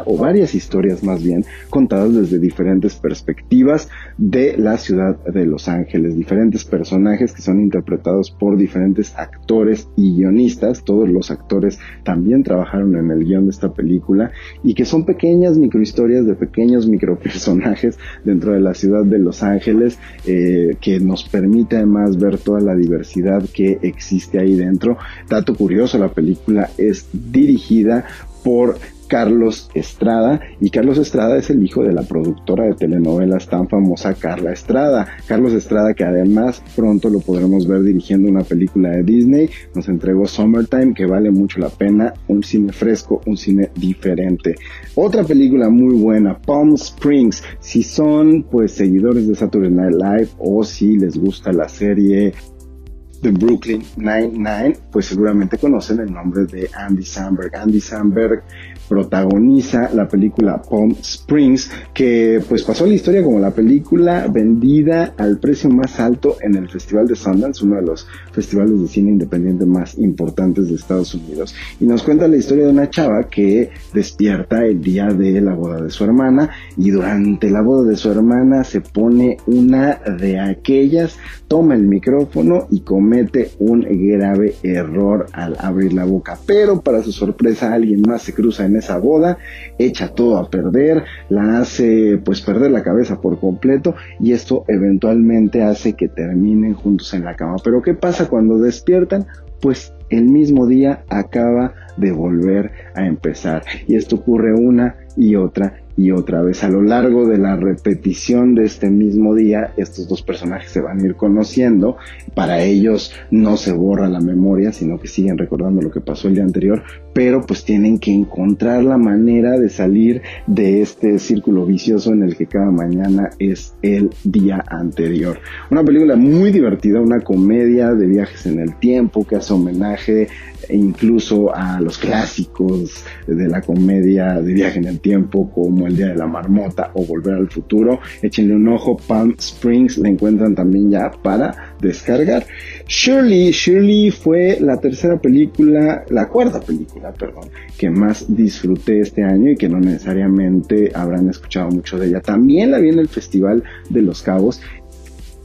o varias historias más bien, contadas desde diferentes perspectivas de la ciudad de Los Ángeles. Diferentes personajes que son interpretados por diferentes actores y guionistas. Todos los actores también trabajaron en el guion de esta película y que son pequeñas microhistorias de pequeños micropersonajes dentro de la ciudad de Los Ángeles eh, que nos permite además ver toda la diversidad que existe ahí dentro. Dato curioso, la película es dirigida por Carlos Estrada y Carlos Estrada es el hijo de la productora de telenovelas tan famosa Carla Estrada. Carlos Estrada que además pronto lo podremos ver dirigiendo una película de Disney, nos entregó Summertime que vale mucho la pena, un cine fresco, un cine diferente. Otra película muy buena, Palm Springs, si son pues seguidores de Saturday Night Live o si les gusta la serie de Brooklyn Nine-Nine, pues seguramente conocen el nombre de Andy Samberg. Andy Samberg protagoniza la película Palm Springs, que pues pasó la historia como la película vendida al precio más alto en el Festival de Sundance, uno de los festivales de cine independiente más importantes de Estados Unidos. Y nos cuenta la historia de una chava que despierta el día de la boda de su hermana y durante la boda de su hermana se pone una de aquellas, toma el micrófono y comete un grave error al abrir la boca. Pero para su sorpresa alguien más se cruza en esa boda, echa todo a perder, la hace pues perder la cabeza por completo y esto eventualmente hace que terminen juntos en la cama. Pero ¿qué pasa cuando despiertan? Pues el mismo día acaba de volver a empezar. Y esto ocurre una y otra y otra vez. A lo largo de la repetición de este mismo día estos dos personajes se van a ir conociendo. Para ellos no se borra la memoria sino que siguen recordando lo que pasó el día anterior pero pues tienen que encontrar la manera de salir de este círculo vicioso en el que cada mañana es el día anterior. Una película muy divertida una comedia de viajes en el tiempo que hace homenaje incluso a los clásicos de la comedia de viaje en el tiempo como El Día de la Marmota o Volver al Futuro. Échenle un ojo, Palm Springs la encuentran también ya para descargar. Shirley, Shirley fue la tercera película, la cuarta película, perdón, que más disfruté este año y que no necesariamente habrán escuchado mucho de ella. También la vi en el Festival de los Cabos.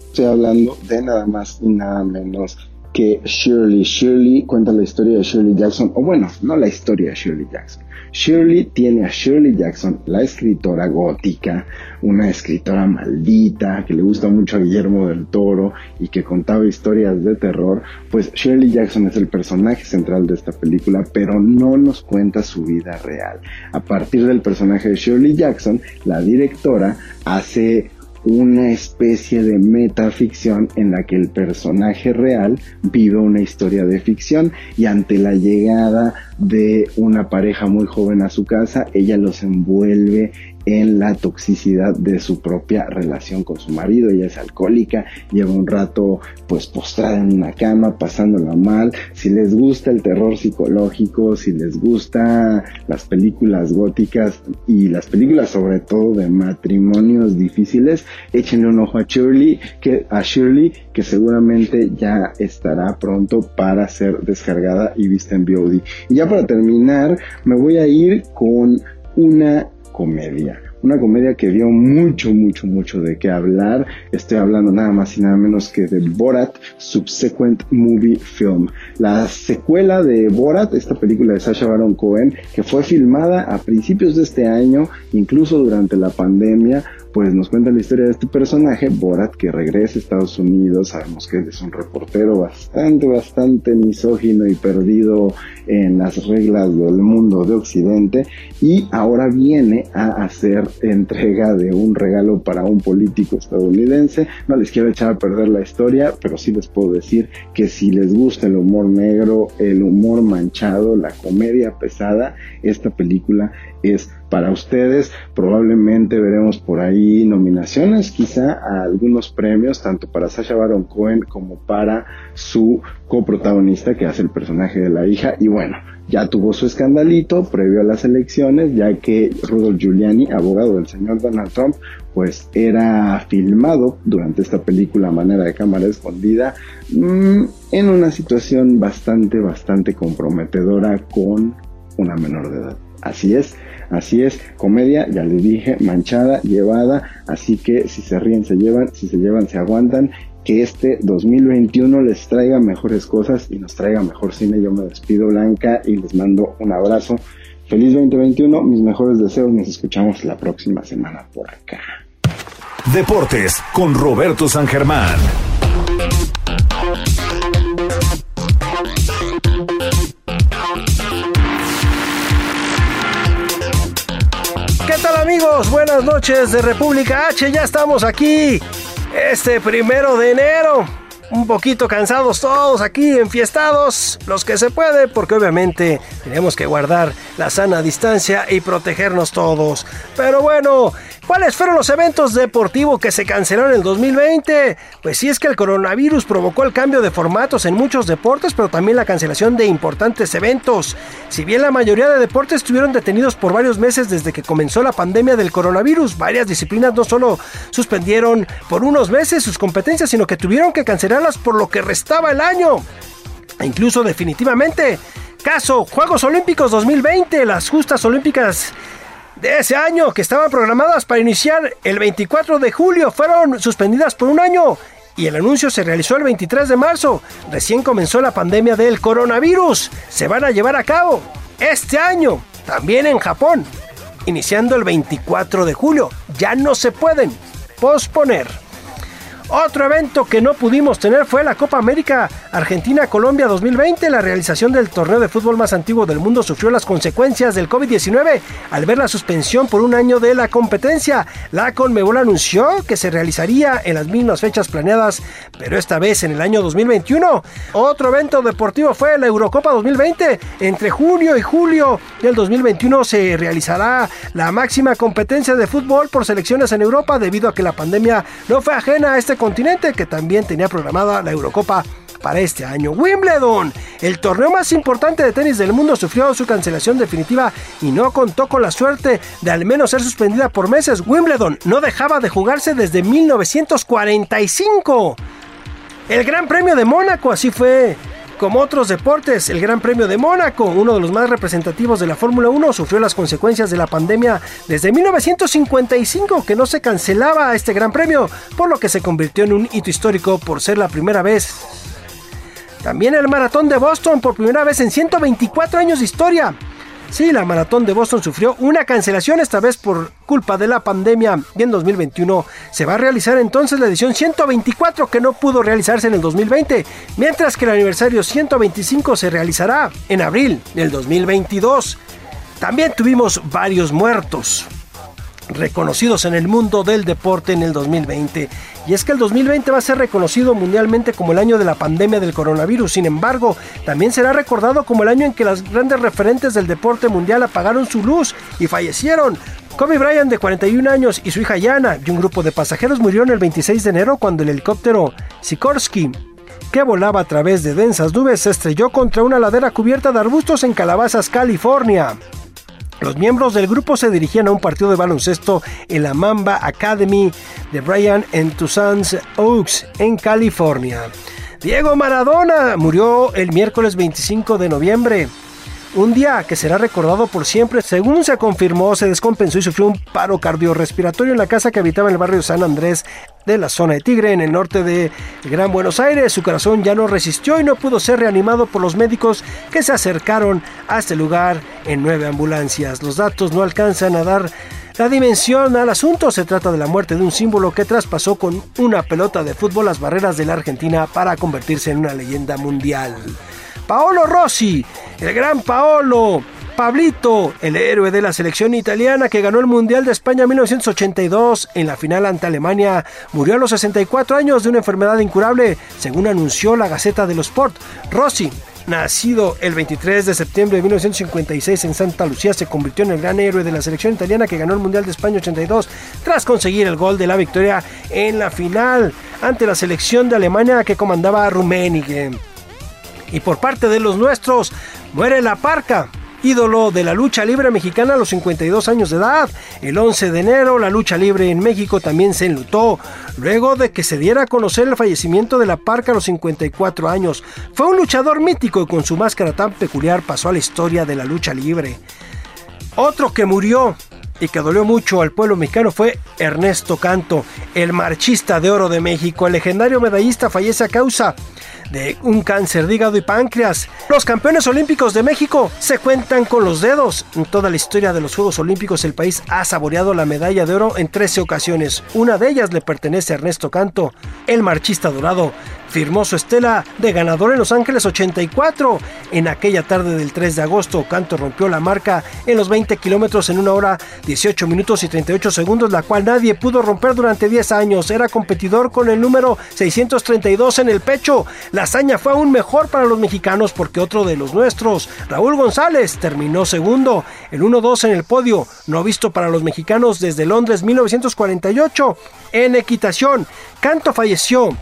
Estoy hablando de nada más y nada menos que Shirley. Shirley cuenta la historia de Shirley Jackson, o bueno, no la historia de Shirley Jackson. Shirley tiene a Shirley Jackson, la escritora gótica, una escritora maldita que le gusta mucho a Guillermo del Toro y que contaba historias de terror, pues Shirley Jackson es el personaje central de esta película, pero no nos cuenta su vida real. A partir del personaje de Shirley Jackson, la directora hace una especie de metaficción en la que el personaje real vive una historia de ficción y ante la llegada de una pareja muy joven a su casa, ella los envuelve en la toxicidad de su propia relación con su marido. Ella es alcohólica, lleva un rato pues postrada en una cama, pasándola mal. Si les gusta el terror psicológico, si les gusta las películas góticas y las películas sobre todo de matrimonios difíciles, échenle un ojo a Shirley, que, a Shirley, que seguramente ya estará pronto para ser descargada y vista en VOD. Y ya para terminar, me voy a ir con una comedia. Una comedia que dio mucho, mucho, mucho de qué hablar. Estoy hablando nada más y nada menos que de Borat Subsequent Movie Film. La secuela de Borat, esta película de Sasha Baron Cohen, que fue filmada a principios de este año, incluso durante la pandemia, pues nos cuenta la historia de este personaje, Borat, que regresa a Estados Unidos. Sabemos que es un reportero bastante, bastante misógino y perdido en las reglas del mundo de Occidente. Y ahora viene a hacer entrega de un regalo para un político estadounidense. No les quiero echar a perder la historia, pero sí les puedo decir que si les gusta el humor negro, el humor manchado, la comedia pesada, esta película es para ustedes. Probablemente veremos por ahí nominaciones, quizá a algunos premios, tanto para Sasha Baron Cohen como para su coprotagonista que hace el personaje de la hija. Y bueno, ya tuvo su escandalito previo a las elecciones, ya que Rudolph Giuliani, abogado del señor Donald Trump, pues era filmado durante esta película a manera de cámara escondida mmm, en una situación bastante, bastante comprometedora con una menor de edad. Así es, Así es, comedia, ya les dije, manchada, llevada, así que si se ríen se llevan, si se llevan se aguantan. Que este 2021 les traiga mejores cosas y nos traiga mejor cine. Yo me despido Blanca y les mando un abrazo. Feliz 2021, mis mejores deseos, nos escuchamos la próxima semana por acá. Deportes con Roberto San Germán. Amigos? Buenas noches de República H, ya estamos aquí. Este primero de enero. Un poquito cansados todos aquí, enfiestados, los que se puede, porque obviamente tenemos que guardar la sana distancia y protegernos todos. Pero bueno, ¿Cuáles fueron los eventos deportivos que se cancelaron en el 2020? Pues sí es que el coronavirus provocó el cambio de formatos en muchos deportes, pero también la cancelación de importantes eventos. Si bien la mayoría de deportes estuvieron detenidos por varios meses desde que comenzó la pandemia del coronavirus, varias disciplinas no solo suspendieron por unos meses sus competencias, sino que tuvieron que cancelarlas por lo que restaba el año. E incluso definitivamente. Caso Juegos Olímpicos 2020, las justas olímpicas de ese año que estaban programadas para iniciar el 24 de julio fueron suspendidas por un año y el anuncio se realizó el 23 de marzo. Recién comenzó la pandemia del coronavirus. Se van a llevar a cabo este año, también en Japón, iniciando el 24 de julio. Ya no se pueden posponer. Otro evento que no pudimos tener fue la Copa América Argentina-Colombia 2020. La realización del torneo de fútbol más antiguo del mundo sufrió las consecuencias del COVID-19 al ver la suspensión por un año de la competencia. La Conmebol anunció que se realizaría en las mismas fechas planeadas, pero esta vez en el año 2021. Otro evento deportivo fue la Eurocopa 2020. Entre junio y julio del 2021 se realizará la máxima competencia de fútbol por selecciones en Europa debido a que la pandemia no fue ajena a este continente que también tenía programada la Eurocopa para este año. Wimbledon, el torneo más importante de tenis del mundo, sufrió su cancelación definitiva y no contó con la suerte de al menos ser suspendida por meses. Wimbledon no dejaba de jugarse desde 1945. El Gran Premio de Mónaco, así fue como otros deportes, el Gran Premio de Mónaco, uno de los más representativos de la Fórmula 1, sufrió las consecuencias de la pandemia desde 1955 que no se cancelaba este Gran Premio, por lo que se convirtió en un hito histórico por ser la primera vez. También el Maratón de Boston por primera vez en 124 años de historia. Sí, la maratón de Boston sufrió una cancelación esta vez por culpa de la pandemia y en 2021 se va a realizar entonces la edición 124 que no pudo realizarse en el 2020, mientras que el aniversario 125 se realizará en abril del 2022. También tuvimos varios muertos reconocidos en el mundo del deporte en el 2020. Y es que el 2020 va a ser reconocido mundialmente como el año de la pandemia del coronavirus. Sin embargo, también será recordado como el año en que las grandes referentes del deporte mundial apagaron su luz y fallecieron. Kobe Bryant de 41 años y su hija Yana y un grupo de pasajeros murieron el 26 de enero cuando el helicóptero Sikorsky que volaba a través de densas nubes se estrelló contra una ladera cubierta de arbustos en Calabazas, California. Los miembros del grupo se dirigían a un partido de baloncesto en la Mamba Academy de Brian en Tucson Oaks, en California. Diego Maradona murió el miércoles 25 de noviembre. Un día que será recordado por siempre, según se confirmó, se descompensó y sufrió un paro cardiorrespiratorio en la casa que habitaba en el barrio San Andrés de la zona de Tigre, en el norte de Gran Buenos Aires. Su corazón ya no resistió y no pudo ser reanimado por los médicos que se acercaron a este lugar en nueve ambulancias. Los datos no alcanzan a dar la dimensión al asunto. Se trata de la muerte de un símbolo que traspasó con una pelota de fútbol las barreras de la Argentina para convertirse en una leyenda mundial. Paolo Rossi, el gran Paolo, Pablito, el héroe de la selección italiana que ganó el Mundial de España 1982 en la final ante Alemania, murió a los 64 años de una enfermedad incurable, según anunció la Gaceta de los Sport. Rossi, nacido el 23 de septiembre de 1956 en Santa Lucía, se convirtió en el gran héroe de la selección italiana que ganó el Mundial de España 82 tras conseguir el gol de la victoria en la final ante la selección de Alemania que comandaba Rummenigge. Y por parte de los nuestros, muere la parca, ídolo de la lucha libre mexicana a los 52 años de edad. El 11 de enero la lucha libre en México también se enlutó, luego de que se diera a conocer el fallecimiento de la parca a los 54 años. Fue un luchador mítico y con su máscara tan peculiar pasó a la historia de la lucha libre. Otro que murió y que dolió mucho al pueblo mexicano fue Ernesto Canto, el marchista de oro de México. El legendario medallista fallece a causa de un cáncer de hígado y páncreas. Los campeones olímpicos de México se cuentan con los dedos. En toda la historia de los Juegos Olímpicos el país ha saboreado la medalla de oro en 13 ocasiones. Una de ellas le pertenece a Ernesto Canto, el marchista dorado firmó su estela de ganador en Los Ángeles 84. En aquella tarde del 3 de agosto, Canto rompió la marca en los 20 kilómetros en una hora 18 minutos y 38 segundos, la cual nadie pudo romper durante 10 años. Era competidor con el número 632 en el pecho. La hazaña fue aún mejor para los mexicanos porque otro de los nuestros, Raúl González, terminó segundo. El 1-2 en el podio, no visto para los mexicanos desde Londres 1948. En equitación, Canto falleció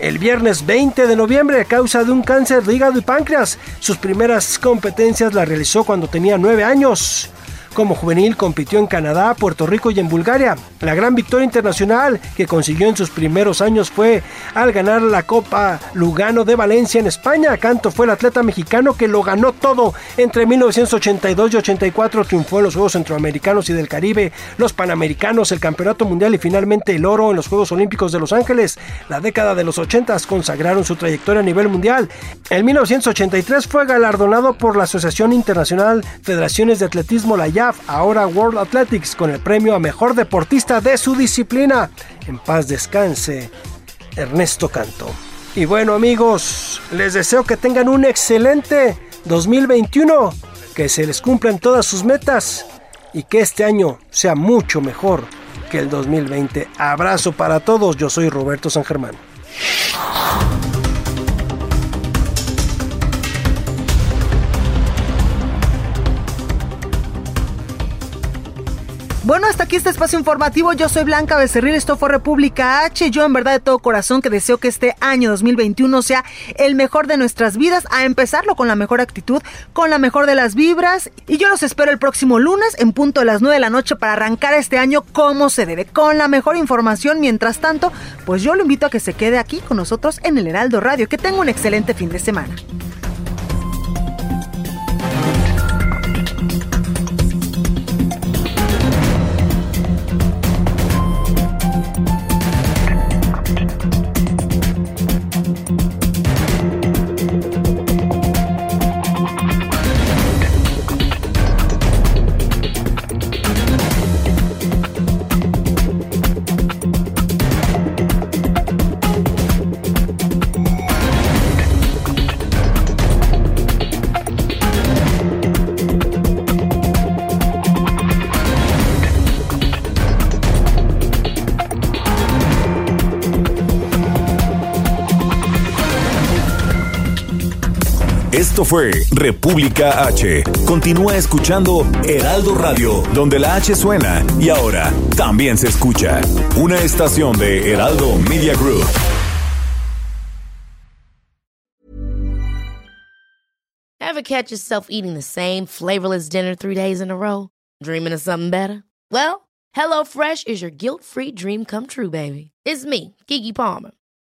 el viernes 20 de noviembre a causa de un cáncer de hígado y páncreas. Sus primeras competencias las realizó cuando tenía 9 años. Como juvenil compitió en Canadá, Puerto Rico y en Bulgaria. La gran victoria internacional que consiguió en sus primeros años fue al ganar la Copa Lugano de Valencia en España. Canto fue el atleta mexicano que lo ganó todo. Entre 1982 y 84 triunfó en los Juegos Centroamericanos y del Caribe, los Panamericanos, el Campeonato Mundial y finalmente el oro en los Juegos Olímpicos de Los Ángeles. La década de los 80 consagraron su trayectoria a nivel mundial. En 1983 fue galardonado por la Asociación Internacional Federaciones de Atletismo, la ahora World Athletics, con el premio a mejor deportista de su disciplina. En paz descanse, Ernesto Canto. Y bueno amigos, les deseo que tengan un excelente 2021, que se les cumplan todas sus metas y que este año sea mucho mejor que el 2020. Abrazo para todos, yo soy Roberto San Germán. Bueno, hasta aquí este espacio informativo. Yo soy Blanca Becerril, esto fue República H. Yo en verdad de todo corazón que deseo que este año 2021 sea el mejor de nuestras vidas, a empezarlo con la mejor actitud, con la mejor de las vibras. Y yo los espero el próximo lunes en punto de las 9 de la noche para arrancar este año como se debe, con la mejor información. Mientras tanto, pues yo lo invito a que se quede aquí con nosotros en el Heraldo Radio. Que tenga un excelente fin de semana. Esto fue República H. Continúa escuchando Heraldo Radio, donde la H suena y ahora también se escucha. Una estación de Heraldo Media Group. Ever catch yourself eating the same flavorless dinner three days in a row? Dreaming of something better? Well, HelloFresh is your guilt-free dream come true, baby. It's me, Kiki Palmer.